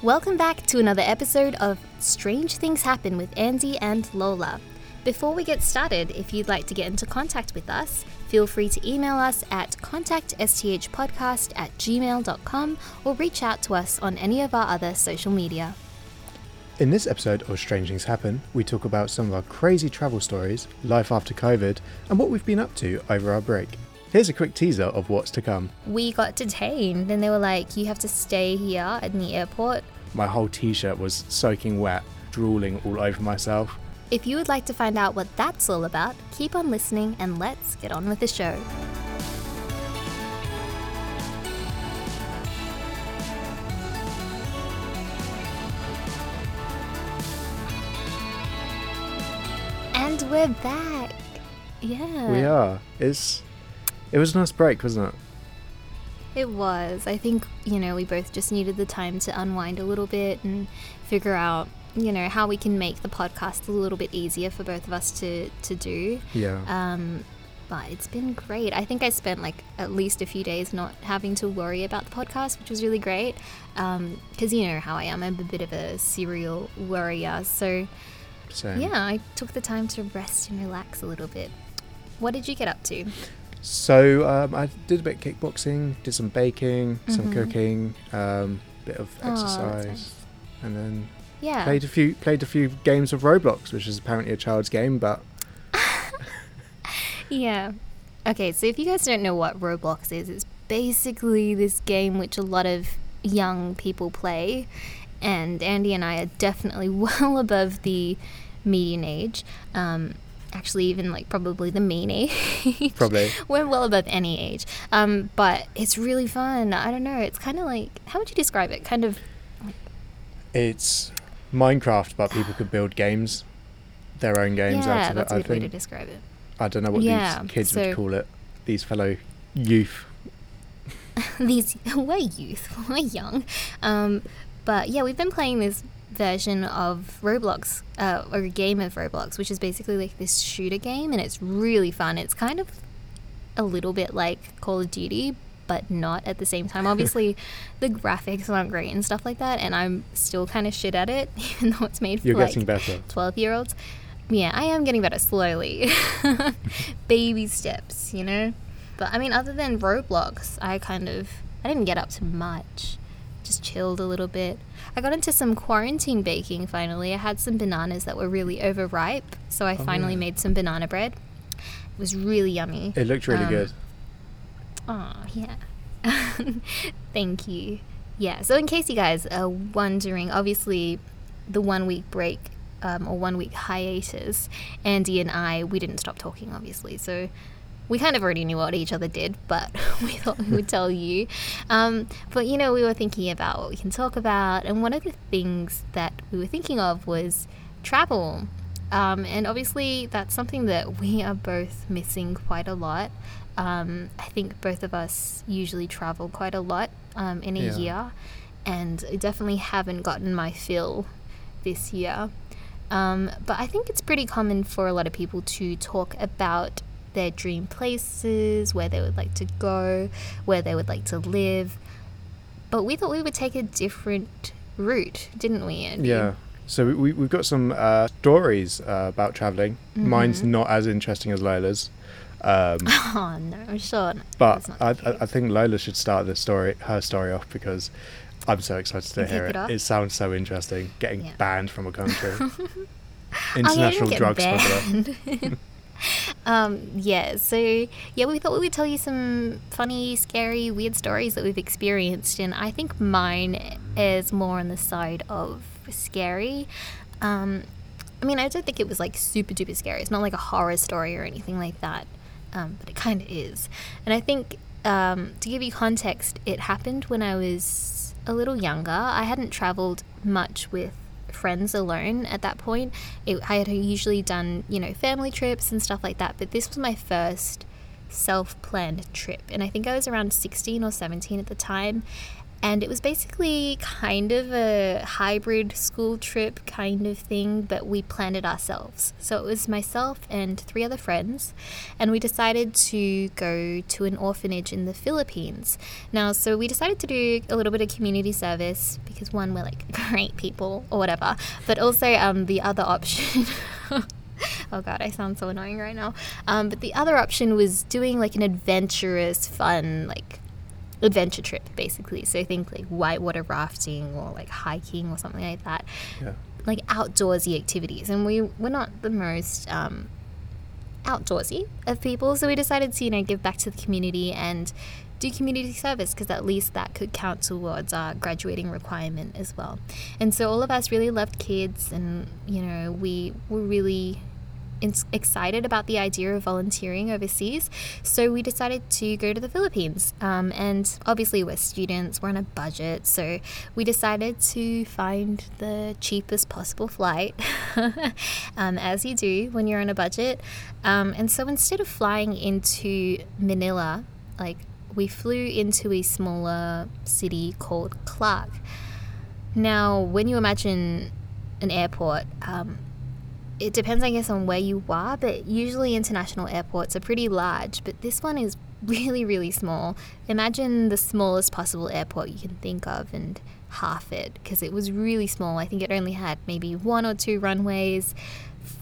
Welcome back to another episode of Strange Things Happen with Andy and Lola. Before we get started, if you'd like to get into contact with us, feel free to email us at contactsthpodcast at gmail.com or reach out to us on any of our other social media. In this episode of Strange Things Happen, we talk about some of our crazy travel stories, life after COVID, and what we've been up to over our break. Here's a quick teaser of what's to come. We got detained and they were like, you have to stay here in the airport. My whole t shirt was soaking wet, drooling all over myself. If you would like to find out what that's all about, keep on listening and let's get on with the show. And we're back. Yeah. We are. It's it was a nice break, wasn't it? It was. I think, you know, we both just needed the time to unwind a little bit and figure out, you know, how we can make the podcast a little bit easier for both of us to, to do. Yeah. Um, but it's been great. I think I spent like at least a few days not having to worry about the podcast, which was really great. Because you know how I am, I'm a bit of a serial worrier. So, Same. yeah, I took the time to rest and relax a little bit. What did you get up to? So um, I did a bit of kickboxing, did some baking, some Mhm. cooking, um, bit of Oh, exercise, nice. and then Yeah. played a few played a few games of Roblox, which is apparently a child's game, but Yeah. Okay, so if you guys don't know what Roblox is, it's basically this game which a lot of young people play, and Andy and I are definitely well above the median age. Um, actually, even like probably the mean age. probably We're well above any age. Um, but it's really fun. I don't know. It's kind of like, how would you describe it? Kind of, it's Minecraft, but people could build games, their own games yeah, out of that's it. a I good way to describe it. I don't know what Yeah, these kids so- would call it. These fellow youth. these we're youth, we're young, um, but yeah, we've been playing this version of Roblox, uh, or a game of Roblox, which is basically like this shooter game, and it's really fun. It's kind of a little bit like Call of Duty, but not at the same time. Obviously, the graphics aren't great and stuff like that, and I'm still kind of shit at it, even though it's made for You're like. 12 year olds. Yeah, I am getting better slowly. Baby steps, you know? But I mean, other than Roblox, I kind of, I didn't get up to much. Just chilled a little bit. I got into some quarantine baking finally. I had some bananas that were really overripe, so I Oh, finally yeah. made some banana bread. It was really yummy. It looked really Um, good. Oh, yeah. Thank you. Yeah, so in case you guys are wondering, obviously the one week break um, or one week hiatus, Andy and I, we didn't stop talking, obviously. So we kind of already knew what each other did, but we thought we would tell you. Um, but you know, we were thinking about what we can talk about, and one of the things that we were thinking of was travel. Um, and obviously, that's something that we are both missing quite a lot. Um, I think both of us usually travel quite a lot um, in a Yeah. year, and I definitely haven't gotten my fill this year. Um, but I think it's pretty common for a lot of people to talk about their dream places, where they would like to go, where they would like to live. But we thought we would take a different route, didn't we, Andy? Yeah. So we- we, we've got some uh, stories uh, about traveling. Mine's Mhm. not as interesting as Lola's. Um, Oh no, sure. no, but I, I, think Lola should start the story, her story off because I'm so excited to hear it it. It sounds so interesting. Getting Yeah. banned from a country, Oh, yeah, international didn't drug smuggler. um, yeah, so yeah, we thought we would tell you some funny, scary, weird stories that we've experienced, and I think mine is more on the side of scary. Um, I mean, I don't think it was like super duper scary. It's not like a horror story or anything like that, um, but it kind of is. And I think um, to give you context, it happened when I was a little younger. I hadn't traveled much with friends alone at that point. It, I had usually done, you know, family trips and stuff like that, but this was my first self planned trip. And I think I was around 16 or 17 at the time. And it was basically kind of a hybrid school trip kind of thing, but we planned it ourselves. So it was myself and three other friends, and we decided to go to an orphanage in the Philippines. Now, so we decided to do a little bit of community service because one, we're like great people or whatever, but also um, the other option. oh god, I sound so annoying right now. Um, but the other option was doing like an adventurous, fun, like adventure trip basically. So think like whitewater rafting or like hiking or something like that. Yeah. Like outdoorsy activities. And we were not the most um, outdoorsy of people, so we decided to you know give back to the community and do community service because at least that could count towards our graduating requirement as well. And so all of us really loved kids and you know we were really excited about the idea of volunteering overseas. So we decided to go to the Philippines. Um, and obviously, we're students, we're on a budget. So we decided to find the cheapest possible flight, um, as you do when you're on a budget. Um, and so instead of flying into Manila, like we flew into a smaller city called Clark. Now, when you imagine an airport, um, it depends, I guess, on where you are, but usually international airports are pretty large, but this one is really, really small. Imagine the smallest possible airport you can think of and half it, because it was really small. I think it only had maybe one or two runways,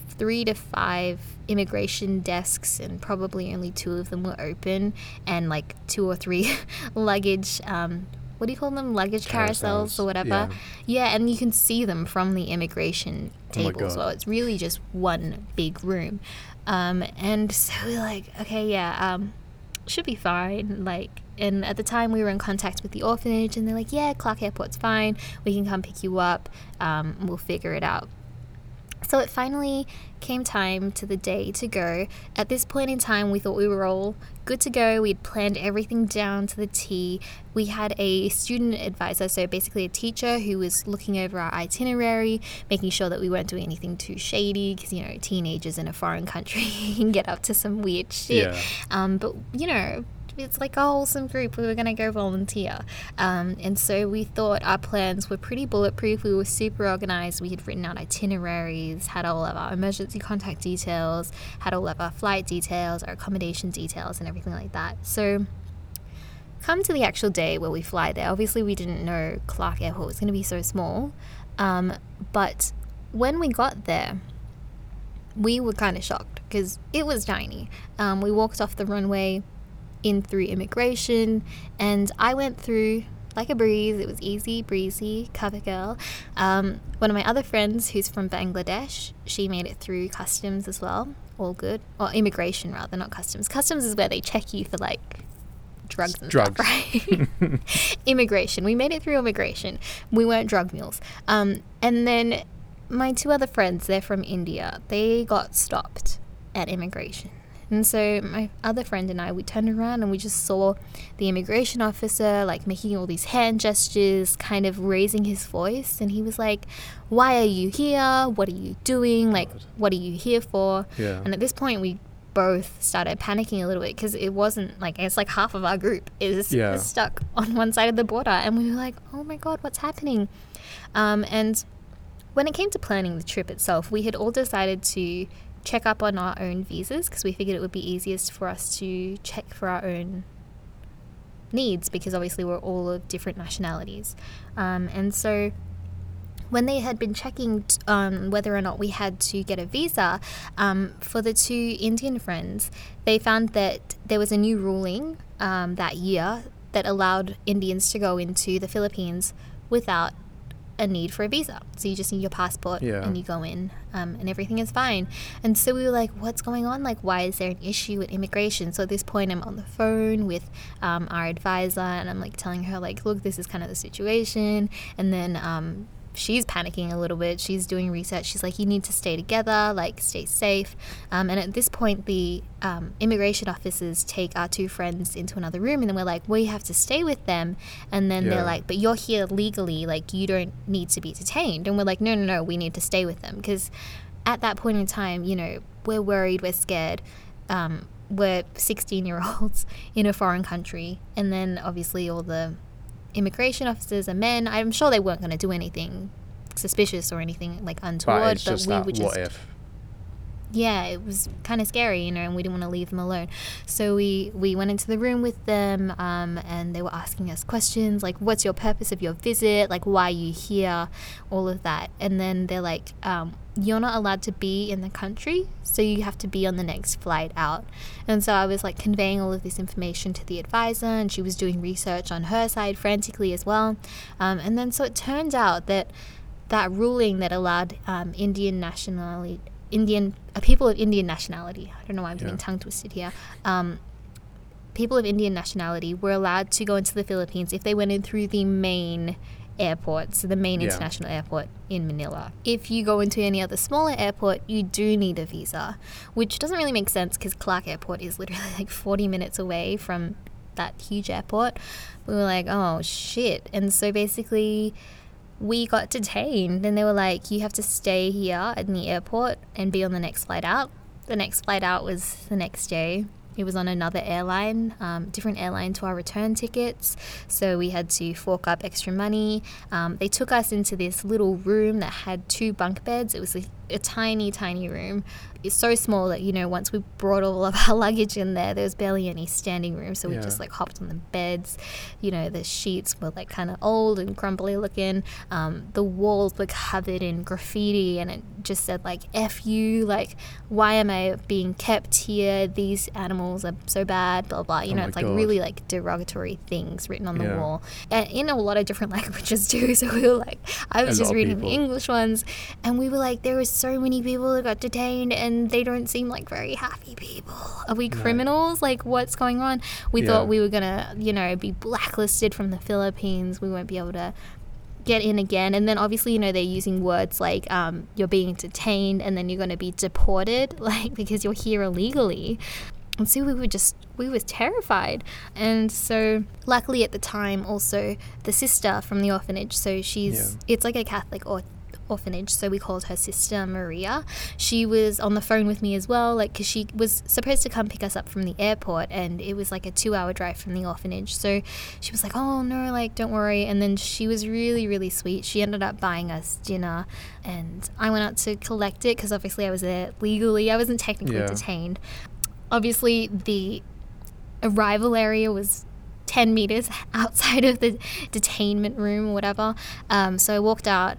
three to five immigration desks, and probably only two of them were open, and like two or three luggage um, what do you call them? Luggage carousels, carousels or whatever. yeah. yeah. and you can see them from the immigration table oh so it's really just one big room. Um, and so we're like okay yeah um, should be fine like and at the time we were in contact with the orphanage and they're like yeah clark airport's fine. We can come pick you up. Um, we'll figure it out so it finally came time to the day to go. At this point in time, we thought we were all good to go. We'd planned everything down to the T. We had a student advisor, so basically a teacher who was looking over our itinerary, making sure that we weren't doing anything too shady, because, you know, teenagers in a foreign country can get up to some weird shit. Yeah. Um, but, you know, it's like a wholesome group. We were going to go volunteer. Um, and so we thought our plans were pretty bulletproof. We were super organized. We had written out itineraries, had all of our emergency contact details, had all of our flight details, our accommodation details, and everything like that. So come to the actual day where we fly there. Obviously, we didn't know Clark Airport was going to be so small. Um, but when we got there, we were kind of shocked because it was tiny. Um, we walked off the runway in through immigration, and I went through like a breeze. It was easy, breezy, cover girl. Um, one of my other friends, who's from Bangladesh, she made it through customs as well. All good, or immigration rather, not customs. Customs is where they check you for like drugs and drugs. stuff, right? immigration. We made it through immigration. We weren't drug mules. Um, and then my two other friends, they're from India. They got stopped at immigration. And so my other friend and I, we turned around and we just saw the immigration officer like making all these hand gestures, kind of raising his voice. And he was like, Why are you here? What are you doing? Like, what are you here for? Yeah. And at this point, we both started panicking a little bit because it wasn't like it's like half of our group is yeah. stuck on one side of the border. And we were like, Oh my God, what's happening? Um, and when it came to planning the trip itself, we had all decided to check up on our own visas because we figured it would be easiest for us to check for our own needs because obviously we're all of different nationalities. Um, and so when they had been checking t- um, whether or not we had to get a visa um, for the two Indian friends, they found that there was a new ruling um, that year that allowed Indians to go into the Philippines without a need for a visa. So you just need your passport yeah. and you go in um, and everything is fine. And so we were like, what's going on? Like, why is there an issue with immigration? So at this point, I'm on the phone with um, our advisor and I'm like telling her, like, look, this is kind of the situation. And then um, she's panicking a little bit. She's doing research. She's like, you need to stay together, like, stay safe. Um, and at this point, the um, immigration officers take our two friends into another room, and then we're like, we have to stay with them. And then yeah. they're like, but you're here legally, like, you don't need to be detained. And we're like, no, no, no, we need to stay with them. Because at that point in time, you know, we're worried, we're scared. Um, we're 16 year olds in a foreign country. And then obviously all the immigration officers are men. I'm sure they weren't going to do anything suspicious or anything like untoward, But but, we were just what if. Yeah, it was kind of scary, you know, and we didn't want to leave them alone. So we we went into the room with them, um, and they were asking us questions like, "What's your purpose of your visit? Like, why are you here? All of that." And then they're like, um, "You're not allowed to be in the country, so you have to be on the next flight out." And so I was like conveying all of this information to the advisor, and she was doing research on her side frantically as well. Um, and then so it turned out that that ruling that allowed um, Indian nationality, Indian uh, people of Indian nationality. I don't know why I'm Yeah. getting tongue twisted here. Um, people of Indian nationality were allowed to go into the Philippines if they went in through the main airport, so the main Yeah. international airport in Manila. If you go into any other smaller airport, you do need a visa, which doesn't really make sense because Clark Airport is literally like 40 minutes away from that huge airport. We were like, oh shit. And so basically, we got detained and they were like, you have to stay here in the airport and be on the next flight out. The next flight out was the next day. It was on another airline, um, different airline to our return tickets. So we had to fork up extra money. Um, they took us into this little room that had two bunk beds. It was a, tiny, tiny room. It's so small that, you know, once we brought all of our luggage in there, there was barely any standing room. So we Yeah. just like hopped on the beds. You know, the sheets were like kind of old and crumbly looking. Um, the walls were covered in graffiti and it just said like F you, like, why am I being kept here? These animals are so bad, blah, blah. You Oh know, it's like God. really like derogatory things written on the Yeah. wall and in a lot of different languages too. So we were like, I was A just reading the English ones and we were like, there were so many people that got detained and they don't seem like very happy people. Are we No. criminals? Like, what's going on? We Yeah. thought we were gonna, you know, be blacklisted from the Philippines. We won't be able to get in again. And then obviously, you know, they're using words like um, you're being detained and then you're going to be deported, like because you're here illegally. And so we were just, we were terrified. And so, luckily at the time, also the sister from the orphanage, so she's, Yeah. it's like a Catholic or orphanage, so we called her sister Maria. She was on the phone with me as well, like, because she was supposed to come pick us up from the airport, and it was like a two hour drive from the orphanage. So she was like, Oh, no, like, don't worry. And then she was really, really sweet. She ended up buying us dinner, and I went out to collect it because obviously I was there legally. I wasn't technically Yeah. detained. Obviously, the arrival area was 10 meters outside of the detainment room or whatever. Um, so I walked out,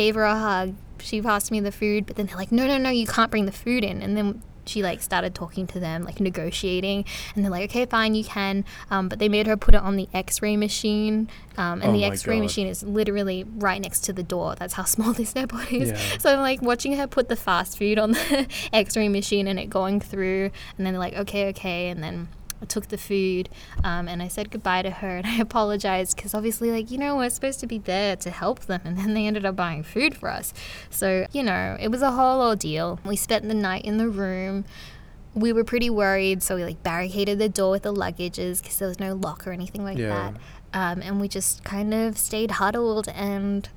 gave her a hug. She passed me the food, but then they're like, no, no, no, you can't bring the food in. And then she like started talking to them, like negotiating, and they're like, okay, fine, you can. Um, but they made her put it on the X-ray machine, um, and Oh the X-ray God. machine is literally right next to the door. That's how small this airport is. Yeah. So I'm like watching her put the fast food on the X-ray machine and it going through, and then they're like, okay, okay, and then I took the food um, and I said goodbye to her and I apologized because obviously, like, you know, we're supposed to be there to help them and then they ended up buying food for us. So, you know, it was a whole ordeal. We spent the night in the room. We were pretty worried, so we like barricaded the door with the luggages because there was no lock or anything like Yeah. that. Um, and we just kind of stayed huddled and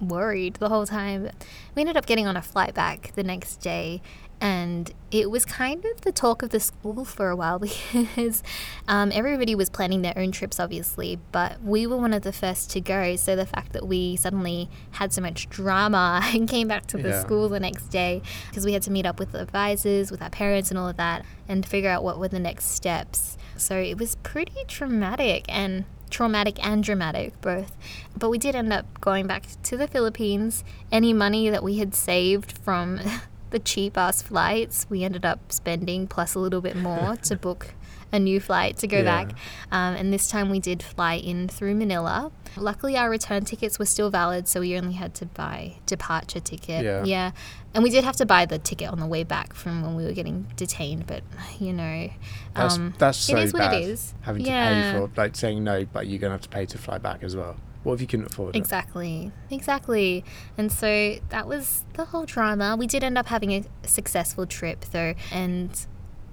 worried the whole time. We ended up getting on a flight back the next day, and it was kind of the talk of the school for a while because um, everybody was planning their own trips, obviously, but we were one of the first to go. So the fact that we suddenly had so much drama and came back to the Yeah. school the next day because we had to meet up with the advisors, with our parents, and all of that, and figure out what were the next steps. So it was pretty traumatic and traumatic and dramatic both. But we did end up going back to the Philippines. Any money that we had saved from the cheap ass flights, we ended up spending plus a little bit more to book a new flight to go Yeah. back. Um, and this time we did fly in through Manila. Luckily, our return tickets were still valid, so we only had to buy departure ticket. Yeah. yeah. And we did have to buy the ticket on the way back from when we were getting detained, but you know, That's um, that's so it is what bad. it is. Having Yeah. to pay for like saying no, but you're gonna have to pay to fly back as well. What if you couldn't afford it? Exactly, exactly. And so that was the whole drama. We did end up having a successful trip though, and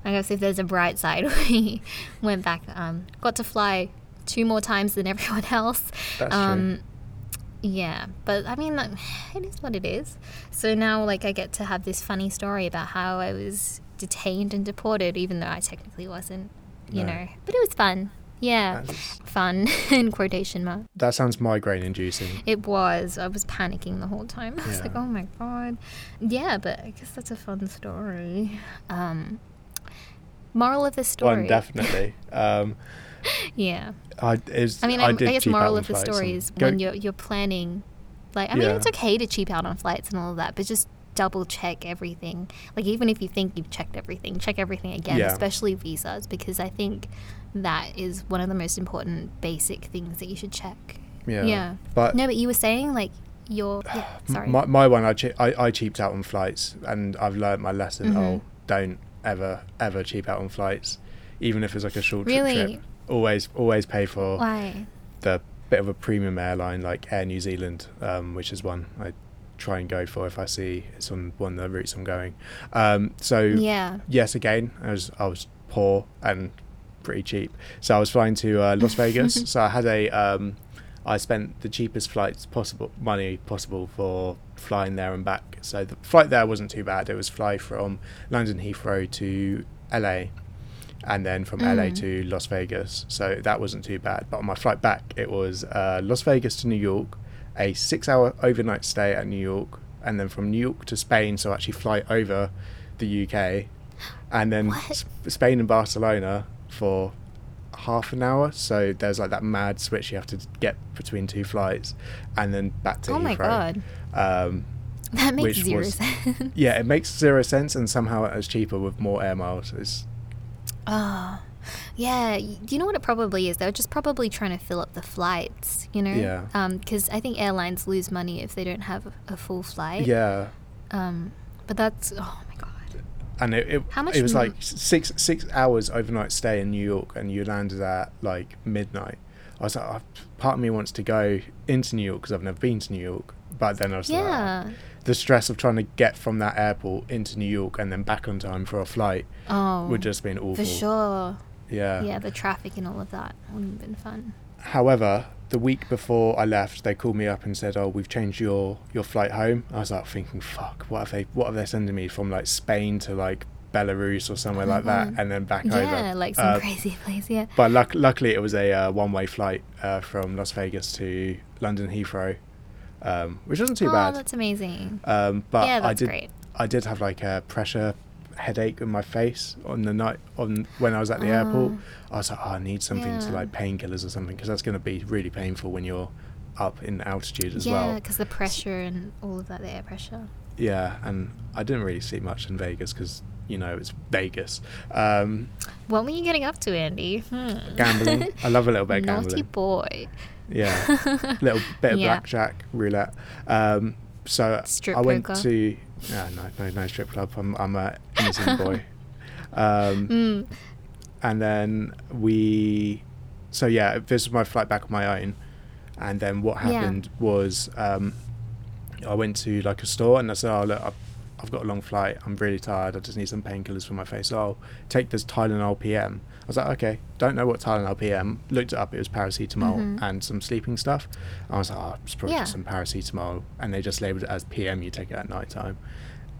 I guess if there's a bright side, we went back, um, got to fly two more times than everyone else. That's um, Yeah, but I mean, like, it is what it is. So now, like, I get to have this funny story about how I was detained and deported, even though I technically wasn't, you No. know. But it was fun. Yeah, fun in quotation mark. That sounds migraine inducing. It was. I was panicking the whole time. I was Yeah. like, oh my god. Yeah, but I guess that's a fun story. Um, moral of the story. One definitely. Um, Yeah. I is I mean, I, I, I guess moral of the story is go- when you're you're planning. Like, I mean, Yeah. it's okay to cheap out on flights and all of that, but just double check everything. Like, even if you think you've checked everything, check everything again, Yeah. especially visas, because I think that is one of the most important basic things that you should check. Yeah. Yeah. But No, but you were saying like your yeah, sorry. My, my one, I, che- I I cheaped out on flights, and I've learned my lesson. Mhm. Oh, don't ever ever cheap out on flights, even if it's like a short trip Really? trip. Always always pay for Why? the bit of a premium airline like Air New Zealand, um, which is one I try and go for if I see it's on one of the routes I'm going. Um, so Yeah. yes, again, I was I was poor and pretty cheap. So I was flying to uh, Las Vegas. so I had a um, I spent the cheapest flights possible money possible for flying there and back. So the flight there wasn't too bad. It was fly from London Heathrow to LA. And then from LA Mm. to Las Vegas, so that wasn't too bad. But on my flight back, it was uh, Las Vegas to New York, a six-hour overnight stay at New York, and then from New York to Spain. So I actually fly over the UK, and then What? S- Spain and Barcelona for half an hour. So there's like that mad switch you have to get between two flights, and then back to Oh my god. Um, That makes zero was- sense. yeah, it makes zero sense, and somehow it was cheaper with more air miles. It's, Oh, yeah. Do you know what it probably is? They're just probably trying to fill up the flights, you know? Yeah. Because I think airlines lose money if they don't have a full flight. yeah, Um, but that's oh. And it it, How much it was like six six hours overnight stay in New York, and you landed at like midnight. I was like, oh, part of me wants to go into New York because I've never been to New York, but then I was like, the stress of trying to get from that airport into New York and then back on time for a flight Oh. would just been awful. for sure. Yeah. Yeah, the traffic and all of that wouldn't have been fun. However, the week before I left, they called me up and said, "Oh, we've changed your your flight home." I was like thinking, "Fuck, what have they what have they sending me from like Spain to like Belarus or somewhere my like that, and then back Yeah, over?" Yeah, like some Uh, crazy place. Yeah. But luck- luckily, it was a uh, one-way flight uh, from Las Vegas to London Heathrow, um, which wasn't too bad. oh, bad. that's amazing. Um, but yeah, I did great. I did have like a pressure headache in my face on the night on when I was at the airport. Oh. I was like, oh, I need something to like painkillers or something because that's going to be really painful when you're up in altitude as yeah, well. because the pressure and all of that, the air pressure. Yeah, and I didn't really see much in Vegas because you know it's Vegas. Um, What were you getting up to, Andy? Hmm. gambling. I love a little bit of Naughty gambling. boy. Yeah, little bit of Yeah. blackjack, roulette. Um, so Strip I went poker. to no, no, no, no strip club. I'm I'm a innocent boy. Um, Mm. and then we so yeah this was my flight back on my own and then what Yeah. happened was um i went to like a store and i said oh look I've, I've got a long flight i'm really tired i just need some painkillers for my face So I'll take this tylenol pm was like okay don't know what tylenol pm looked it up it was paracetamol Mhm. and some sleeping stuff i was like oh it's probably just Yeah. some paracetamol and they just labeled it as pm you take it at night time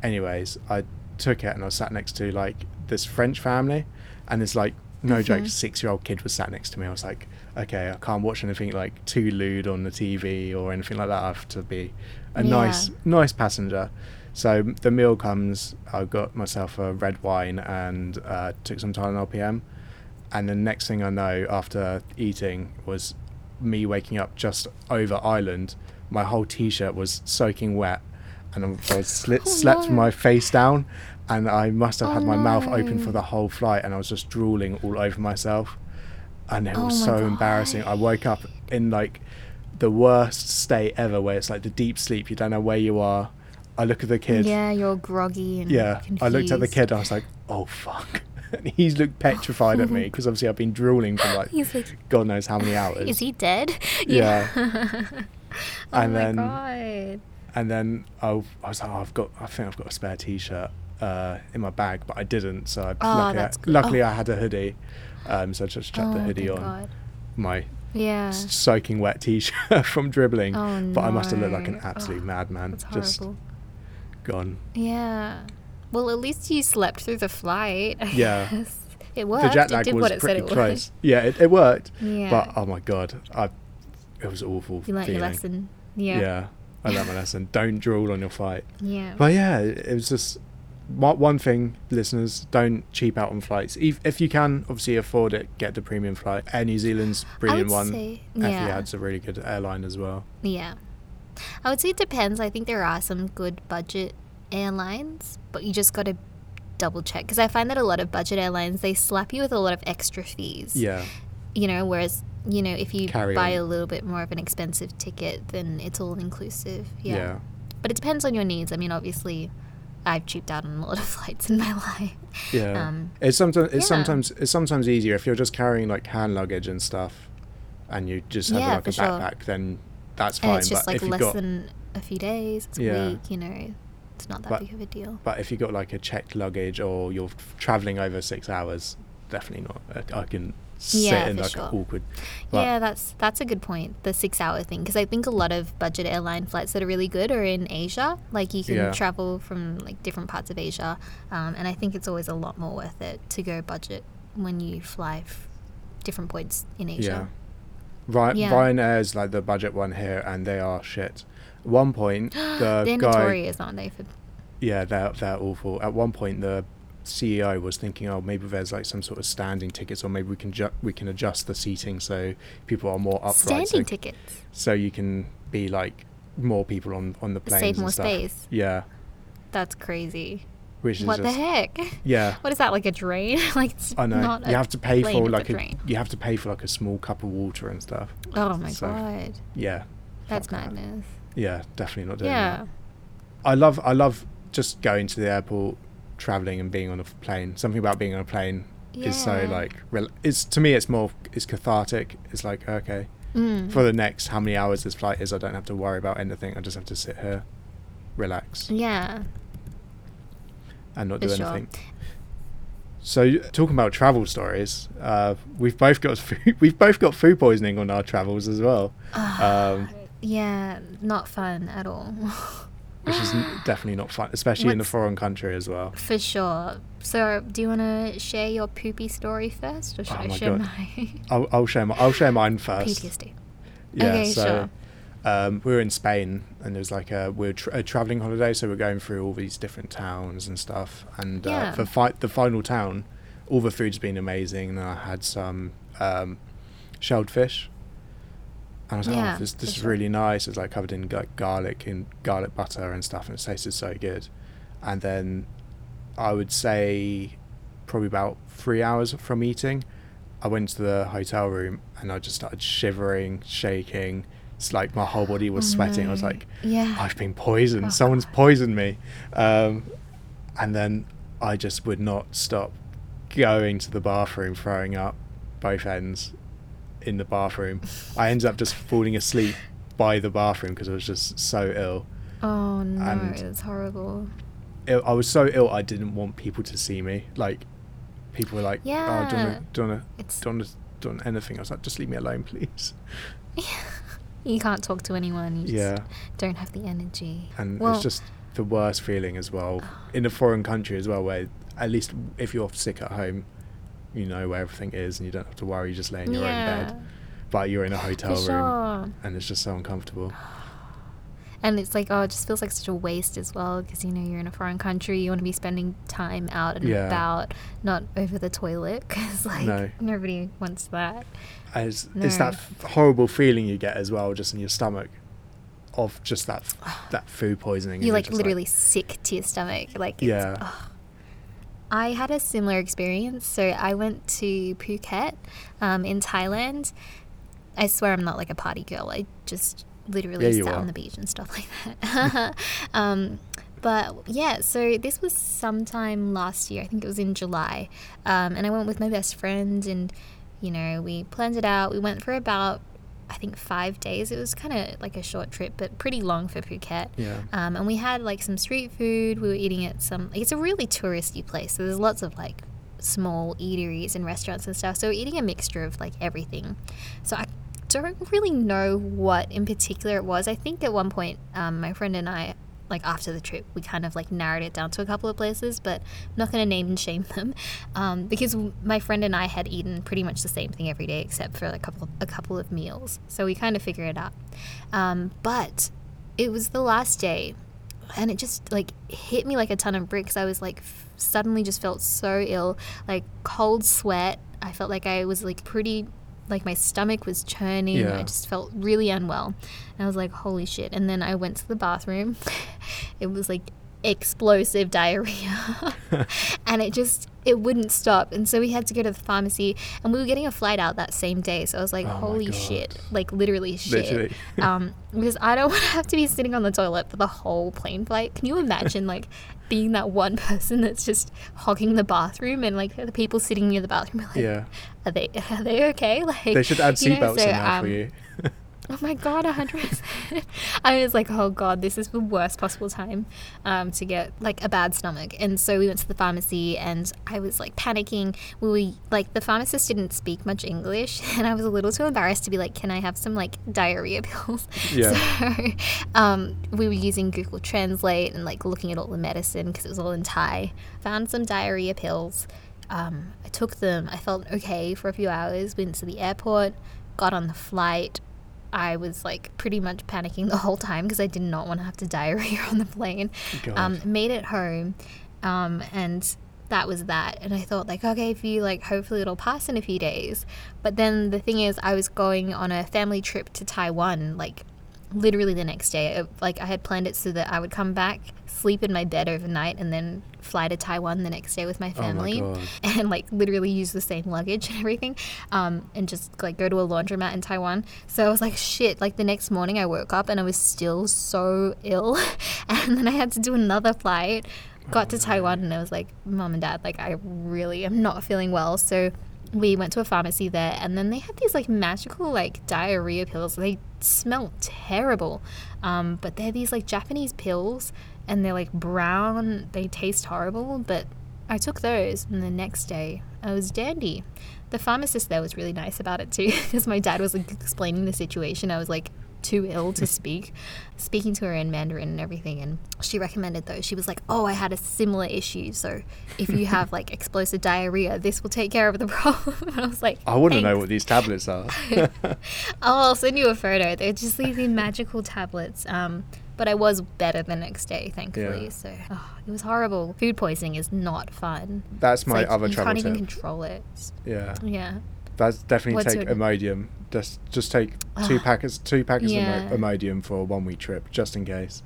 anyways i took it and i was sat next to like this french family and this like no joke Mhm. six year old kid was sat next to me i was like okay i can't watch anything like too lewd on the tv or anything like that i have to be a Yeah. nice nice passenger so the meal comes i got myself a red wine and uh, took some tylenol pm and the next thing i know after eating was me waking up just over island my whole t-shirt was soaking wet and i slit, Oh, slept no. my face down and i must have Oh, had my mouth open for the whole flight and i was just drooling all over myself. And it Oh was so embarrassing. I woke up in like the worst state ever where it's like the deep sleep. You don't know where you are. I look at the kid. Yeah, you're groggy and yeah i looked at the confused. kid. I was like oh fuck he's looked petrified at me because obviously i've been drooling for like like, god knows how many hours is he dead? Yeah. oh And my then- god. and then I, I was like, oh, I've got, I think I've got a spare T-shirt uh, in my bag, but I didn't. So I, Oh, luckily, I, good. luckily Oh. I had a hoodie, um, so I just chucked the Oh, hoodie on God. my Yeah. soaking wet T-shirt from dribbling. Oh, but I must have looked like an absolute Oh, madman, just gone. Yeah. Well, at least you slept through the flight. I Yeah. guess. It worked. the jet it lag did was what it said pretty it would. close. Yeah, it, it worked. Yeah. But oh my god, I it was awful. you learnt your lesson. Yeah. Yeah. I learned my lesson. Don't drool on your flight. Yeah. But yeah, it it was just one thing, listeners, don't cheap out on flights. If, if you can, obviously afford it, get the premium flight. Air New Zealand's I brilliant would one. say, yeah. Etihad's a really good airline as well. Yeah. I would say it depends. I think there are some good budget airlines, but you just got to double check because I find that a lot of budget airlines they slap you with a lot of extra fees. Yeah, You know, whereas you know if you Carry buy on. a little bit more of an expensive ticket, then it's all inclusive. Yeah. yeah, But it depends on your needs. I mean, obviously, I've cheaped out on a lot of flights in my life. yeah. Um, it's sometimes it's yeah. sometimes it's sometimes easier if you're just carrying like hand luggage and stuff, and you just have Yeah, like a for sure. backpack. Then that's fine. and it's just but like if less got than a few days, it's a week. You know, it's not that But- big of a deal. but if you've got like a checked luggage or you're traveling over six hours, definitely not. I- I can sit Yeah, in like sure. awkward. But yeah, that's that's a good point. The six hour thing, because I think a lot of budget airline flights that are really good are in Asia. Like you can Yeah. travel from like different parts of Asia, um, and I think it's always a lot more worth it to go budget when you fly f- different points in Yeah. Asia. Ryan, Yeah. Ryanair is like the budget one here, and they are shit. At one point, the They're guy, notorious, aren't they? For yeah, they're they're awful. At one point, the CEO was thinking, oh, maybe there's like some sort of standing tickets, or maybe we can ju- we can adjust the seating so people are more upright, standing so, tickets, so you can be like more people on on the planes save more stuff. space. Yeah, That's crazy. which is What the heck? yeah. What is that like a drain? like it's I know. not You have to pay for like a, drain. you have to pay for like a small cup of water and stuff. Oh my so- god, Yeah. that's madness. that. Yeah, definitely not doing Yeah. that. I love I love just going to the airport, traveling and being on a plane. Something about being on a plane is so like it's to me it's more it's cathartic. It's like okay, Mm. for the next how many hours this flight is, I don't have to worry about anything. I just have to sit here, relax, yeah. and not do sure. anything. So talking about travel stories, uh, we've both got food, we've both got food poisoning on our travels as well, um, Yeah, not fun at all. which is definitely not fun, especially in a foreign country as well. For sure. So, do you want to share your poopy story first, or should Oh I share God. my I'll, I'll share my, I'll share mine first. PTSD? Yeah, Okay, so sure. um, we were in Spain, and it was like a we are tra- a traveling holiday, so we're going through all these different towns and stuff. And uh, Yeah. the fi- the final town, all the food's been amazing, and I had some um, shelled fish. And I was like, Yeah, oh, this, this is sure. really nice. It's like covered in like garlic and garlic butter and stuff, and it tasted so good. And then I would say probably about three hours from eating, I went to the hotel room and I just started shivering, shaking. It's like my whole body was Oh, sweating. I was like, Yeah. I've been poisoned. Oh, Someone's poisoned me. Um, and then I just would not stop going to the bathroom, throwing up both ends in the bathroom. I ended up just falling asleep by the bathroom because I was just so ill. Oh no, and- it's horrible. Ill- I was so ill I didn't want people to see me. Like, people were like, oh, Yeah. to, don't wanna, do you want to, do you want anything? I was like, just leave me alone, please. you can't talk to anyone. You just Yeah. don't have the energy. and well, it's just the worst feeling as well oh. in a foreign country as well where at least if you're sick at home you know where everything is and you don't have to worry you just lay in your yeah, own bed but you're in a hotel for room sure. and it's just so uncomfortable And it's like, oh, it just feels like such a waste as well because you know you're in a foreign country. You want to be spending time out and Yeah. about, not over the toilet because like No. nobody wants that. it's, it's that f- horrible feeling you get as well just in your stomach of just that that food poisoning You're like literally sick to your stomach. Like, it's, Yeah. ugh. I had a similar experience. So I went to Phuket um, in Thailand. I swear I'm not like a party girl. I just literally Yeah, sat are. on the beach and stuff like that. um, but yeah, so this was sometime last year. I think it was in July. Um, and I went with my best friend, and you know, we planned it out. We went for about, I think, five days. It was kind of like a short trip, but pretty long for Phuket. yeah Um, and we had like some street food. We were eating at some. It's a really touristy place, so there's lots of like small eateries and restaurants and stuff. So we're eating a mixture of like everything. So I don't really know what in particular it was. I think at one point, um, my friend and I like after the trip, we kind of like narrowed it down to a couple of places, but I'm not going to name and shame them um, because my friend and I had eaten pretty much the same thing every day except for a couple a couple of meals. So we kind of figured it out. Um, but it was the last day, and it just like hit me like a ton of bricks. I was like suddenly just felt so ill, like cold sweat. I felt like I was like pretty like my stomach was churning. Yeah. I just felt really unwell. And I was like, holy shit. And then I went to the bathroom. it was like explosive diarrhea. and it just it wouldn't stop. And so we had to go to the pharmacy and we were getting a flight out that same day. So I was like, Oh holy shit. Like literally shit. Literally. um, because I don't want to have to be sitting on the toilet for the whole plane flight. Can you imagine like being that one person that's just hogging the bathroom and like the people sitting near the bathroom are like, yeah. are they are they okay? Like They should add you know, seatbelts so, in there for um, you. Oh my god, hundred. I was like, oh god, this is the worst possible time um, to get like a bad stomach. And so we went to the pharmacy, and I was like panicking. We were like, the pharmacist didn't speak much English, and I was a little too embarrassed to be like, can I have some like diarrhea pills? Yeah. So um, we were using Google Translate and like looking at all the medicine because it was all in Thai. Found some diarrhea pills. Um, I took them. I felt okay for a few hours. Went to the airport, got on the flight. I was like pretty much panicking the whole time because I did not want to have to diarrhea on the plane. Um, made it home, um, and that was that. And I thought like, okay, if you like, hopefully it'll pass in a few days. But then the thing is, I was going on a family trip to Taiwan, like literally the next day. It- Like I had planned it so that I would come back, sleep in my bed overnight, and then fly to Taiwan the next day with my Oh my family, and like literally use the same luggage and everything, um, and just like go to a laundromat in Taiwan. So I was like, shit. Like the next morning, I woke up and I was still so ill, and then I had to do another flight. Got to Taiwan and I was like, mom and dad, like I really am not feeling well. So we went to a pharmacy there and then they had these like magical like diarrhea pills. They smell terrible um, but they're these like japanese pills and they're like brown. They taste horrible but i took those and the next day i was dandy. The pharmacist there was really nice about it too because my dad was like explaining the situation. I was like too ill to speak speaking to her in mandarin and everything and she recommended those she was like oh i had a similar issue so if you have like explosive diarrhea this will take care of the problem and i was like I want to know what these tablets are. oh i'll send you a photo they're just these magical tablets um but I was better the next day, thankfully. Yeah. So oh, it was horrible. Food poisoning is not fun. That's my like, other you travel can't even control it. Yeah. Yeah. That's definitely What's take Imodium. Just just take two packets two packets Yeah. of Imo- Imodium for a one week trip, just in case.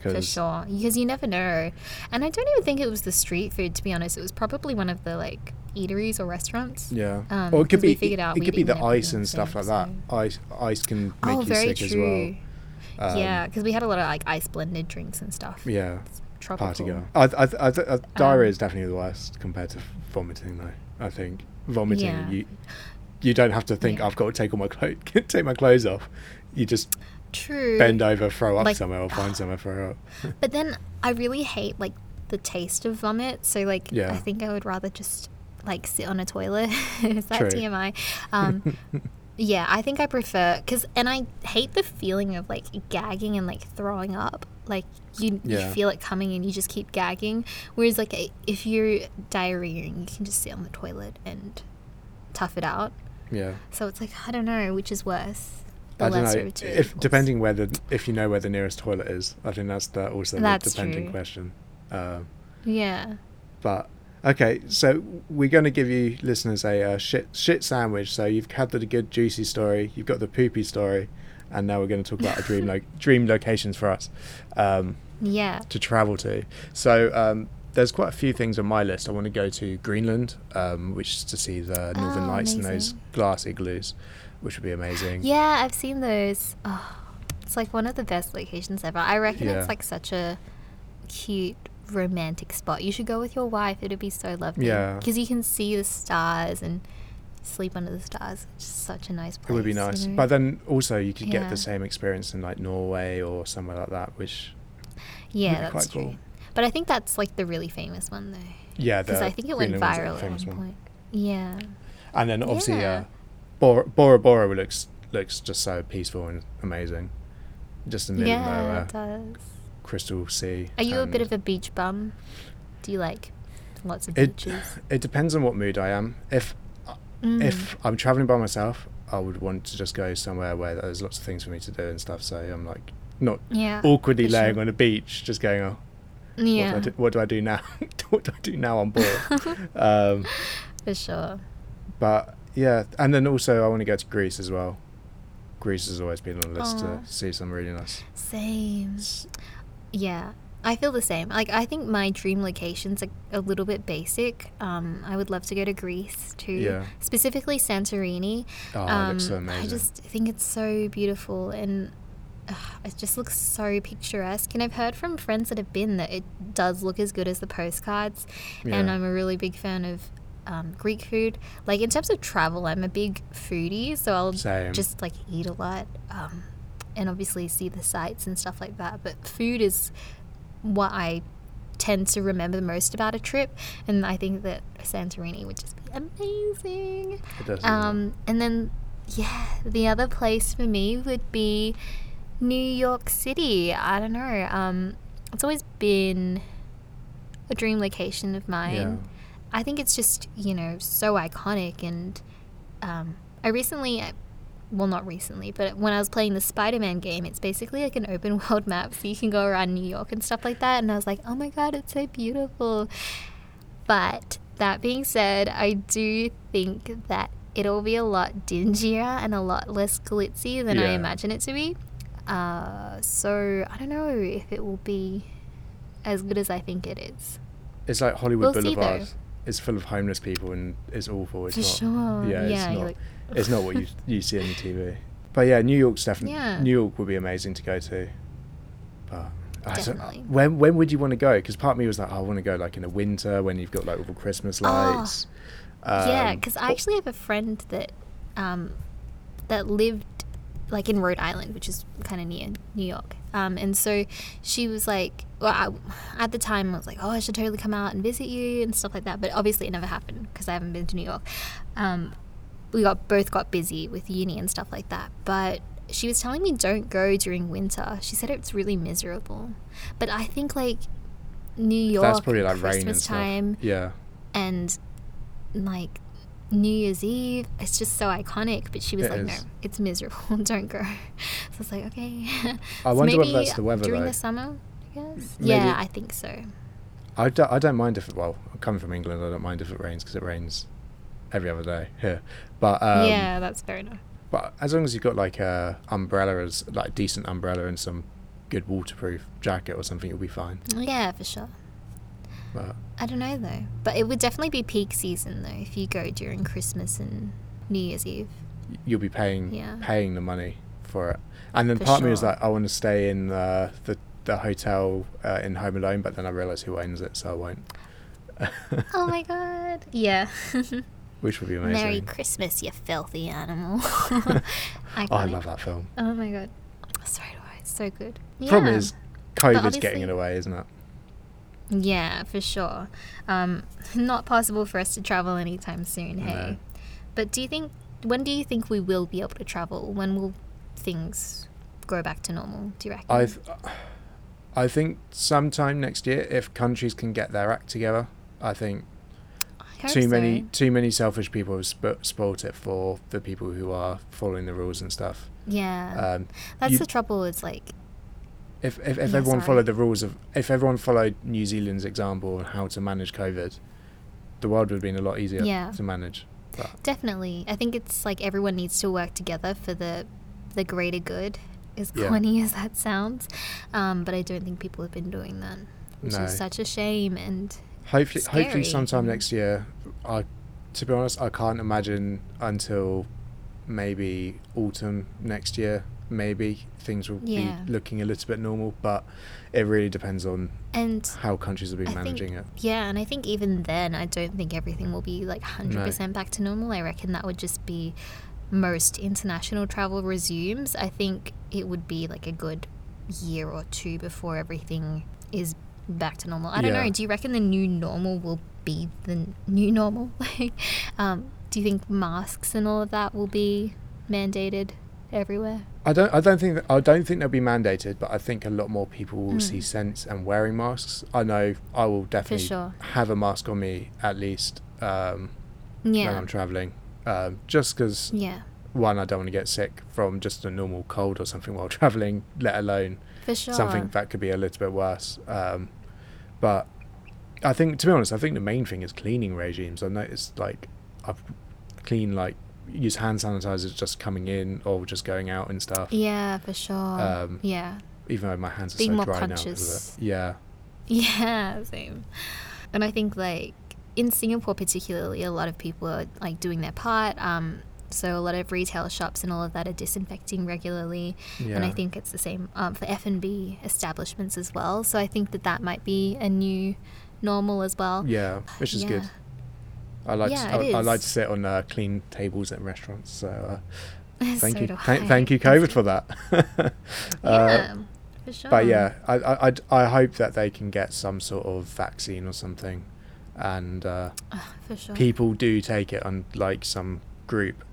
For sure, because you never know. And I don't even think it was the street food. To be honest, it was probably one of the like eateries or restaurants. Yeah. Um, or it could be figured out it could be the ice and stuff like that. Ice ice can make oh, you sick true. as well. Um, yeah, because we had a lot of like ice blended drinks and stuff. Yeah. Tropical. Party girl. I, I, I, I, diarrhea Um, is definitely the worst compared to vomiting, though. I think vomiting, Yeah. you you don't have to think Yeah. I've got to take all my clothes, take my clothes off. You just True. bend over, throw up Like- somewhere, or find somewhere throw up. But then I really hate like the taste of vomit. So like Yeah. I think I would rather just like sit on a toilet. Is that True. TMI? Um, yeah, I think I prefer because and I hate the feeling of like gagging and like throwing up. Like you, Yeah. you feel it coming and you just keep gagging. Whereas like if you're diarrheaing, you can just sit on the toilet and tough it out. Yeah. So it's like I don't know which is worse. I don't know. lesser of two If evils. depending where the if you know where the nearest toilet is, I think that's the, also That's the depending true. question. Um, Yeah. but okay, so we're going to give you listeners a uh, shit shit sandwich. So you've had the good juicy story, you've got the poopy story, and now we're going to talk about a dream lo- dream locations for us um, Yeah. to travel to. So. Um, there's quite a few things on my list. I want to go to Greenland, um, which is to see the Northern Oh, Lights and those amazing. glass igloos, which would be amazing. Yeah, I've seen those. Oh, it's like one of the best locations ever. I reckon Yeah. it's like such a cute romantic spot. You should go with your wife. It'd be so lovely. Yeah. Because you can see the stars and sleep under the stars. It's just such a nice place. It would be you nice, know? but then also you could get the same experience in like Norway or somewhere like that, which yeah, that's quite true. cool. But I think that's like the really famous one though. yeah, Because I think it went Greenland one's the viral at one one. point. Yeah. And then obviously, Yeah. uh, Bora, Bora Bora looks looks just so peaceful and amazing, just in the middle Yeah, of it does. crystal sea. Are you a bit of a beach bum? Do you like lots of It beaches? it depends on what mood I am. If Mm. if I'm traveling by myself, I would want to just go somewhere where there's lots of things for me to do and stuff. So I'm like not yeah, awkwardly laying sure. on a beach, just going, oh, yeah, what, do I do, what do I do now? what do I do now on board? um, for sure. but yeah, and then also I want to go to Greece as well. Greece has always been on the list Aw. to see some really nice. Same. Yeah, I feel the same. Like I think my dream location's a, a little bit basic. Um, I would love to go to Greece too, Yeah. specifically Santorini. Oh, it um, looks so amazing. I just think it's so beautiful and. Uh, it just looks so picturesque, and I've heard from friends that have been that it does look as good as the postcards. Yeah. And I'm a really big fan of um, Greek food. Like in terms of travel, I'm a big foodie, so I'll Same. just like eat a lot, um, and obviously see the sights and stuff like that. But food is what I tend to remember the most about a trip, and I think that Santorini would just be amazing. It does. Um, and then yeah, the other place for me would be New York City. I don't know. Um, it's always been a dream location of mine. Yeah. I think it's just you know so iconic, and um, I recently, well, not recently, but when I was playing the Spider-Man game, it's basically like an open world map, so you can go around New York and stuff like that. And I was like, oh my god, it's so beautiful. But that being said, I do think that it'll be a lot dingier and a lot less glitzy than I imagine it to be. Uh, so I don't know if it will be as good as I think it is. It's like Hollywood We'll Boulevard. though. It's full of homeless people and it's awful. It's For not. sure. Yeah, Yeah, you're not. It's not what you you see on the TV. But yeah, New York's definitely. Yeah. New York would be amazing to go to. But I don't, Definitely. when when would you want to go? Because part of me was like, oh, I want to go like in the winter when you've got like all the Christmas Oh. lights. yeah, Um, because I actually have a friend that um, that lived like in Rhode Island, which is kind of near New York. Um, and so she was like, well, I, at the time I was like, oh, I should totally come out and visit you and stuff like that. But obviously it never happened because I haven't been to New York. Um, we got both got busy with uni and stuff like that. But she was telling me don't go during winter. She said it's really miserable. But I think like New York, that's probably like Christmas time, Yeah. and like New Year's Eve, it's just so iconic. But she was It like, is. "No, it's miserable. Don't go." So I was like, "Okay." I So wonder whether maybe that's the weather during though. the summer. I guess. Maybe- Yeah, I think so. I don't, I don't mind if it, well, I'm coming from England, I don't mind if it rains because it rains every other day here. But um, yeah, that's fair enough. but as long as you've got like a umbrella as like decent umbrella and some good waterproof jacket or something, you'll be fine. Yeah, for sure. But I don't know though, but it would definitely be peak season though if you go during Christmas and New Year's Eve. you'll be paying Yeah. paying the money for it. And then For part of me is sure. like, I want to stay in uh, the the hotel uh, in Home Alone, but then I realise who owns it, so I won't. oh my god. Yeah. Which would be amazing. Merry Christmas, you filthy animal. Oh, I love that film. Oh my god. So do I. It's so good. Problem is, COVID's getting in the way, isn't it? Yeah, for sure. Um, not possible for us to travel anytime soon, hey. No. But do you think when do you think we will be able to travel? When will things go back to normal? Do you reckon? I, th- I think sometime next year, if countries can get their act together, I think too so. many too many selfish people have sp- spoilt it for the people who are following the rules and stuff. Yeah, Um, that's you- the trouble. It's like if if, if Yeah, everyone sorry. followed the rules of if everyone followed New Zealand's example on how to manage COVID, the world would have been a lot easier Yeah. to manage. But definitely. I think it's like everyone needs to work together for the the greater good. As Yeah. corny as that sounds, um, but I don't think people have been doing that, which No. is such a shame. And hopefully, hopefully sometime next year. I, to be honest, I can't imagine until maybe autumn next year. Maybe things will Yeah. be looking a little bit normal, but it really depends on and how countries will be I think- managing it. Yeah, and I think even then, I don't think everything will be like 100% back to normal. I reckon that would just be most international travel resumes. I think it would be like a good year or two before everything is back to normal. I don't Yeah. know. Do you reckon the new normal will be the new normal? Like, um, do you think masks and all of that will be mandated everywhere. I don't. I don't think. That, I don't think they'll be mandated, but I think a lot more people will see Mm. sense and wearing masks. I know. I will definitely sure. have a mask on me at least um, when I'm traveling, um, just because Yeah. one, I don't want to get sick from just a normal cold or something while traveling, let alone sure. something that could be a little bit worse. Um, but I think, to be honest, I think the main thing is cleaning regimes. I noticed like I've cleaned like use hand sanitizers just coming in or just going out and stuff. Yeah, for sure. Um, yeah. Even though my hands are Being so dry now. conscious. it. Yeah, Yeah, same. And I think like in Singapore particularly, a lot of people are like doing their part. Um, so a lot of retail shops and all of that are disinfecting regularly, yeah. and I think it's the same um, for F and B establishments as well. So I think that that might be a new normal as well. yeah, which is good. I like Yeah, to, I, I like to sit on uh, clean tables at restaurants. So uh, thank So you, do thank, I. you, COVID for that. Uh, Yeah, for sure. But yeah, I, I, I'd- hope that they can get some sort of vaccine or something, and uh, for sure. people do take it, unlike some group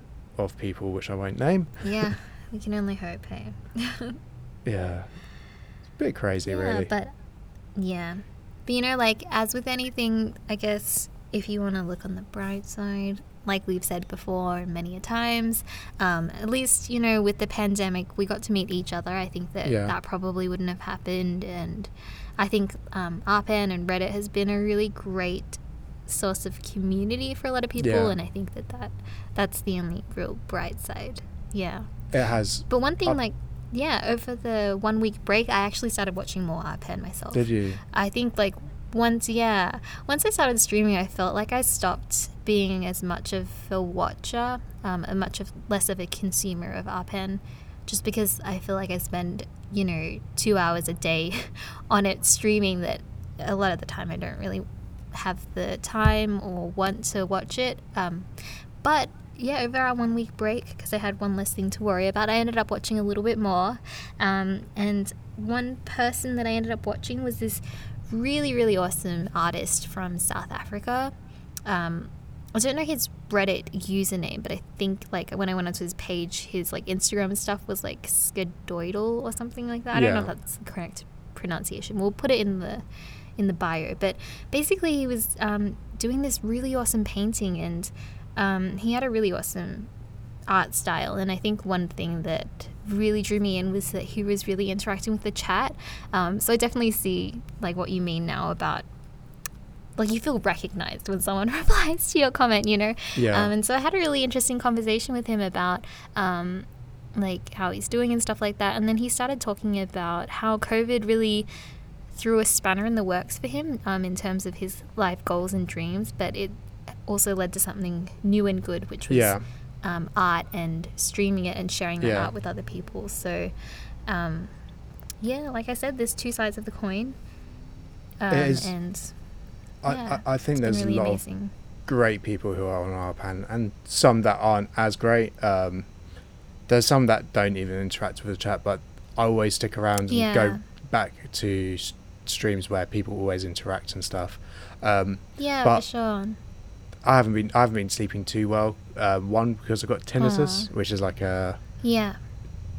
of people which I won't name. Yeah, we can only hope, hey. Yeah, it's a bit crazy, yeah, really. but yeah, but you know, like as with anything, I guess if you want to look on the bright side, like we've said before many a times, um, at least you know with the pandemic we got to meet each other. I think that Yeah. that probably wouldn't have happened, and I think um, RPAN and Reddit has been a really great source of community for a lot of people, Yeah. and I think that that that's the only real bright side. Yeah. it has. But one thing, like, yeah, over the one week break, I actually started watching more iPad myself. Did you? I think, like, once, yeah, once I started streaming, I felt like I stopped being as much of a watcher, um, and much of less of a consumer of RPAN, just because I feel like I spend, you know, two hours a day on it streaming that a lot of the time I don't really have the time or want to watch it. Um, but yeah, over our one week break, because I had one less thing to worry about, I ended up watching a little bit more. Um, and one person that I ended up watching was this really, really awesome artist from South Africa. Um, I don't know his Reddit username, but I think like when I went onto his page, his like Instagram and stuff was like Skadoidal or something like that. I don't know if that's the correct pronunciation. We'll put it in the in the bio. But basically, he was um, doing this really awesome painting, and um, he had a really awesome art style. And I think one thing that really drew me in was that he was really interacting with the chat. Um, so I definitely see like what you mean now about like you feel recognized when someone replies to your comment, you know. Yeah. Um, and so I had a really interesting conversation with him about um, like how he's doing and stuff like that. And then he started talking about how COVID really threw a spanner in the works for him um, in terms of his life goals and dreams, but it also led to something new and good, which was Yeah. um, art and streaming it and sharing that Yeah. art with other people. So, um, yeah, like I said, there's two sides of the coin. Um, is- and I, yeah, I, I think there's really a lot of great people who are on RPAN and some that aren't as great. Um, there's some that don't even interact with the chat, but I always stick around and go back to streams where people always interact and stuff. Um, Yeah, but- for sure. I haven't been I haven't been sleeping too well. Um, one because I've got tinnitus, which is like a Yeah,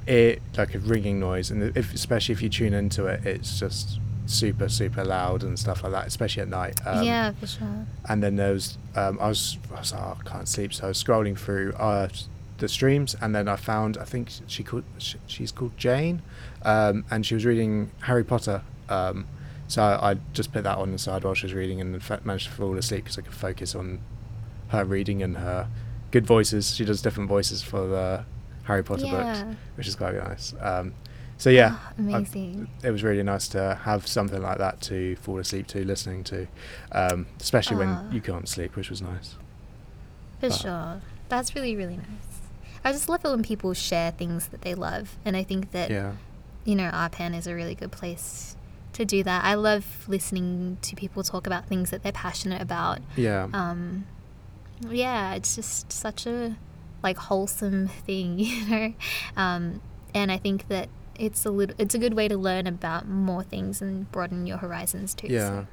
ear like a ringing noise, and if especially if you tune into it, it's just super super loud and stuff like that, especially at night. Um, yeah, for sure. and then there was um, I was I was like, oh, I can't sleep, so I was scrolling through uh, the streams, and then I found I think she called sh- she's called Jane, um, and she was reading Harry Potter. Um, so I, I just put that on the side while she was reading, and managed to fall asleep because I could focus on her reading and her good voices. She does different voices for the Harry Potter books, which is quite nice. Um, so yeah, Ah, I- amazing. it was really nice to have something like that to fall asleep to, listening to, um, especially Ah. when you can't sleep, which was nice. For but- sure. That's really, really nice. I just love it when people share things that they love. And I think that, Yeah, you know, RPAN is a really good place to do that. I love listening to people talk about things that they're passionate about. yeah, Um, yeah, it's just such a like wholesome thing, you know. Um, and I think that it's a little, it's a good way to learn about more things and broaden your horizons too. yeah. so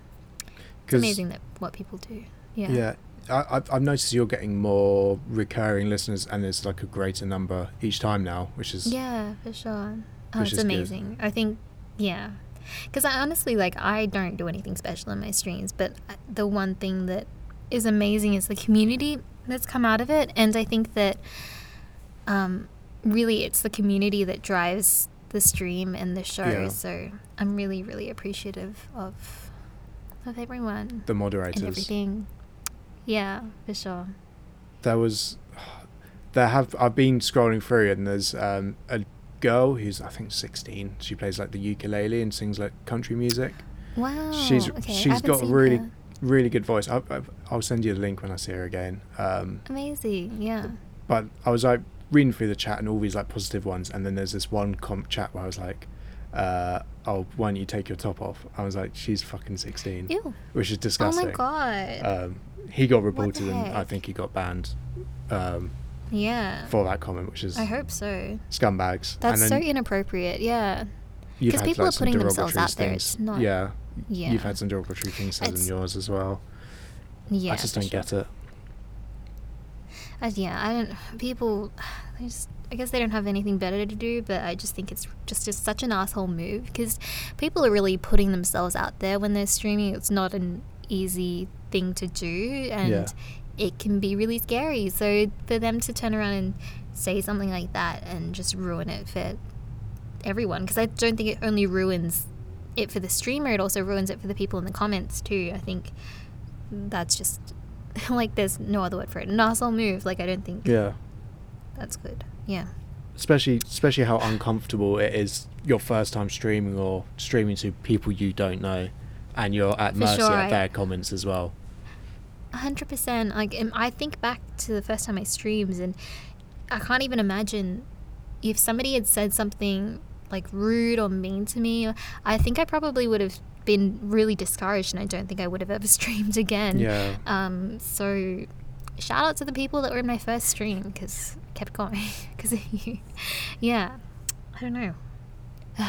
it's amazing that what people do. Yeah. Yeah, I, I've, I've noticed you're getting more recurring listeners, and there's like a greater number each time now, which is Yeah, for sure. Oh, it's is good. amazing. I think, yeah. Because I honestly, like, I don't do anything special in my streams, but the one thing that is amazing is the community that's come out of it. And I think that um, really it's the community that drives the stream and the show. Yeah. So I'm really, really appreciative of of everyone the moderators. and everything. Yeah, for sure. There was, there have I've been scrolling through, and there's um, a girl who's I think 16. She plays like the ukulele and sings like country music. Wow. She's- okay, she's got seen really- her. Really good voice. I, I, I'll send you the link when I see her again. Um, amazing. Yeah. but I was like reading through the chat and all these like positive ones, and then there's this one comp chat where I was like, uh, "Oh, why don't you take your top off?" I was like, "She's fucking 16," Ew. which is disgusting. Oh my god. Um, he got reported, and I think he got banned um, yeah. for that comment, which is I hope so. scumbags. That's so inappropriate. Yeah. you've 'cause had, people are some putting themselves derogatory out there, things. it's not- Yeah, Yeah. you've had some derogatory things said in It's- yours as well. yeah. I just for don't sure. get it. I, yeah, I don't. People, they just. I guess they don't have anything better to do, but I just think it's just, just such an asshole move because people are really putting themselves out there when they're streaming. It's not an easy thing to do, and Yeah. It can be really scary. So for them to turn around and say something like that and just ruin it for everyone, because I don't think it only ruins it for the streamer, it also ruins it for the people in the comments too. I think that's just like there's no other word for it. Asshole move. Like I don't think Yeah. that's good. Yeah. especially especially how uncomfortable it is your first time streaming or streaming to people you don't know and you're at For mercy sure, I- their comments as well A hundred percent. Like I think back to the first time I streamed and I can't even imagine if somebody had said something like rude or mean to me. I think I probably would have been really discouraged, and I don't think I would have ever streamed again. yeah Um. So, shout out to the people that were in my first stream because kept going because you. Yeah. I don't know.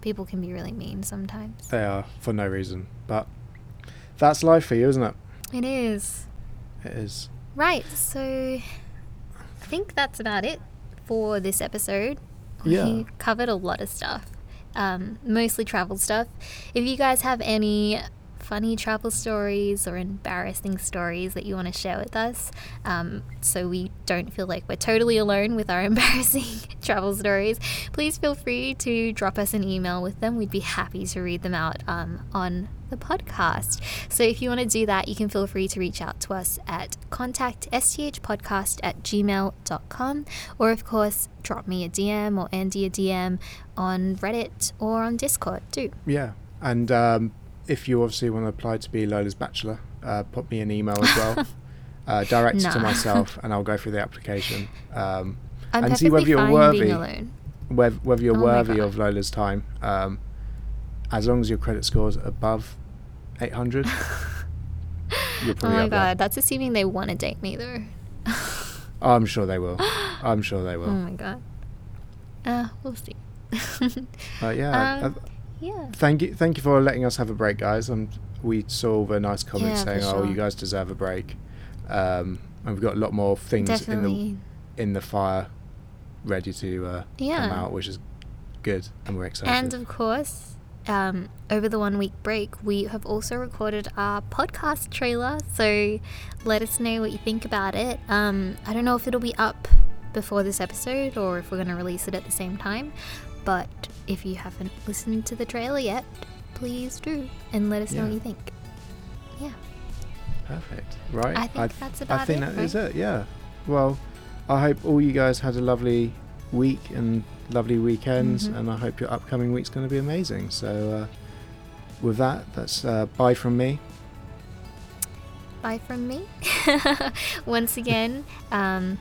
People can be really mean sometimes. they are for no reason but that's life for you isn't it It is. it is Right, so I think that's about it for this episode. Yeah. We covered a lot of stuff, um, mostly travel stuff. If you guys have any funny travel stories or embarrassing stories that you want to share with us, um, so we don't feel like we're totally alone with our embarrassing travel stories, please feel free to drop us an email with them. We'd be happy to read them out um, on the podcast. So if you want to do that, you can feel free to reach out to us at contact sthpodcast at gmail.com or of course drop me a DM or Andy a DM on Reddit or on Discord too. yeah and um, if you obviously want to apply to be Lola's bachelor uh, pop me an email as well uh, direct it to myself and I'll go through the application um, and see whether you're worthy whether, whether you're Oh worthy of Lola's time. Um, as long as your credit score is above 800, you're Oh my up there. god, that's assuming they want to date me though. Oh, I'm sure they will. I'm sure they will. Oh my god. Uh, we'll see. But yeah, Um, uh, yeah. thank you, thank you for letting us have a break, guys. And we saw the nice comments Yeah, saying, "Oh, you guys deserve a break." Um, and we've got a lot more things in the in the fire, ready to uh, Yeah. come out, which is good, and we're excited. And of course, um, over the one week break, we have also recorded our podcast trailer. So let us know what you think about it. Um, I don't know if it'll be up before this episode or if we're going to release it at the same time. But if you haven't listened to the trailer yet, please do and let us know what you think. Yeah. Perfect. Right. I think that's about it. I think it, that is right? it. Yeah. Well, I hope all you guys had a lovely week and lovely weekends, Mhm. and I hope your upcoming week's going to be amazing. So, uh, with that, that's uh, bye from me. Bye from me. Once again, um,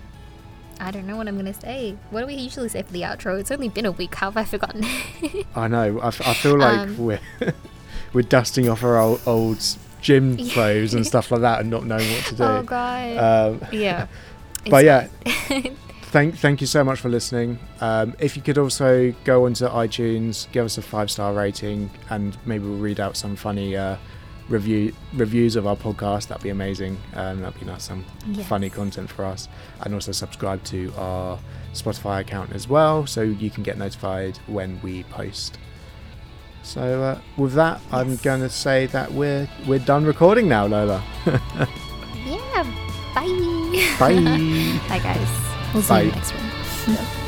I don't know what I'm going to say. What do we usually say for the outro? It's only been a week. How have I forgotten? I know. I, f- I feel like Um, we're we're dusting off our old, old gym clothes and stuff like that, and not knowing what to do. Oh god. Um, yeah. but yeah, thank thank you so much for listening. Um, if you could also go onto iTunes, give us a five star rating, and maybe we'll read out some funny uh, review reviews of our podcast. That'd be amazing. Um, that'd be nice, some Yes. funny content for us, and also subscribe to our Spotify account as well, so you can get notified when we post. So uh, with that, I'm going to say that we're we're done recording now, Lola. Yeah. Bye. Bye. Bye, guys. We'll see Bye. you next one.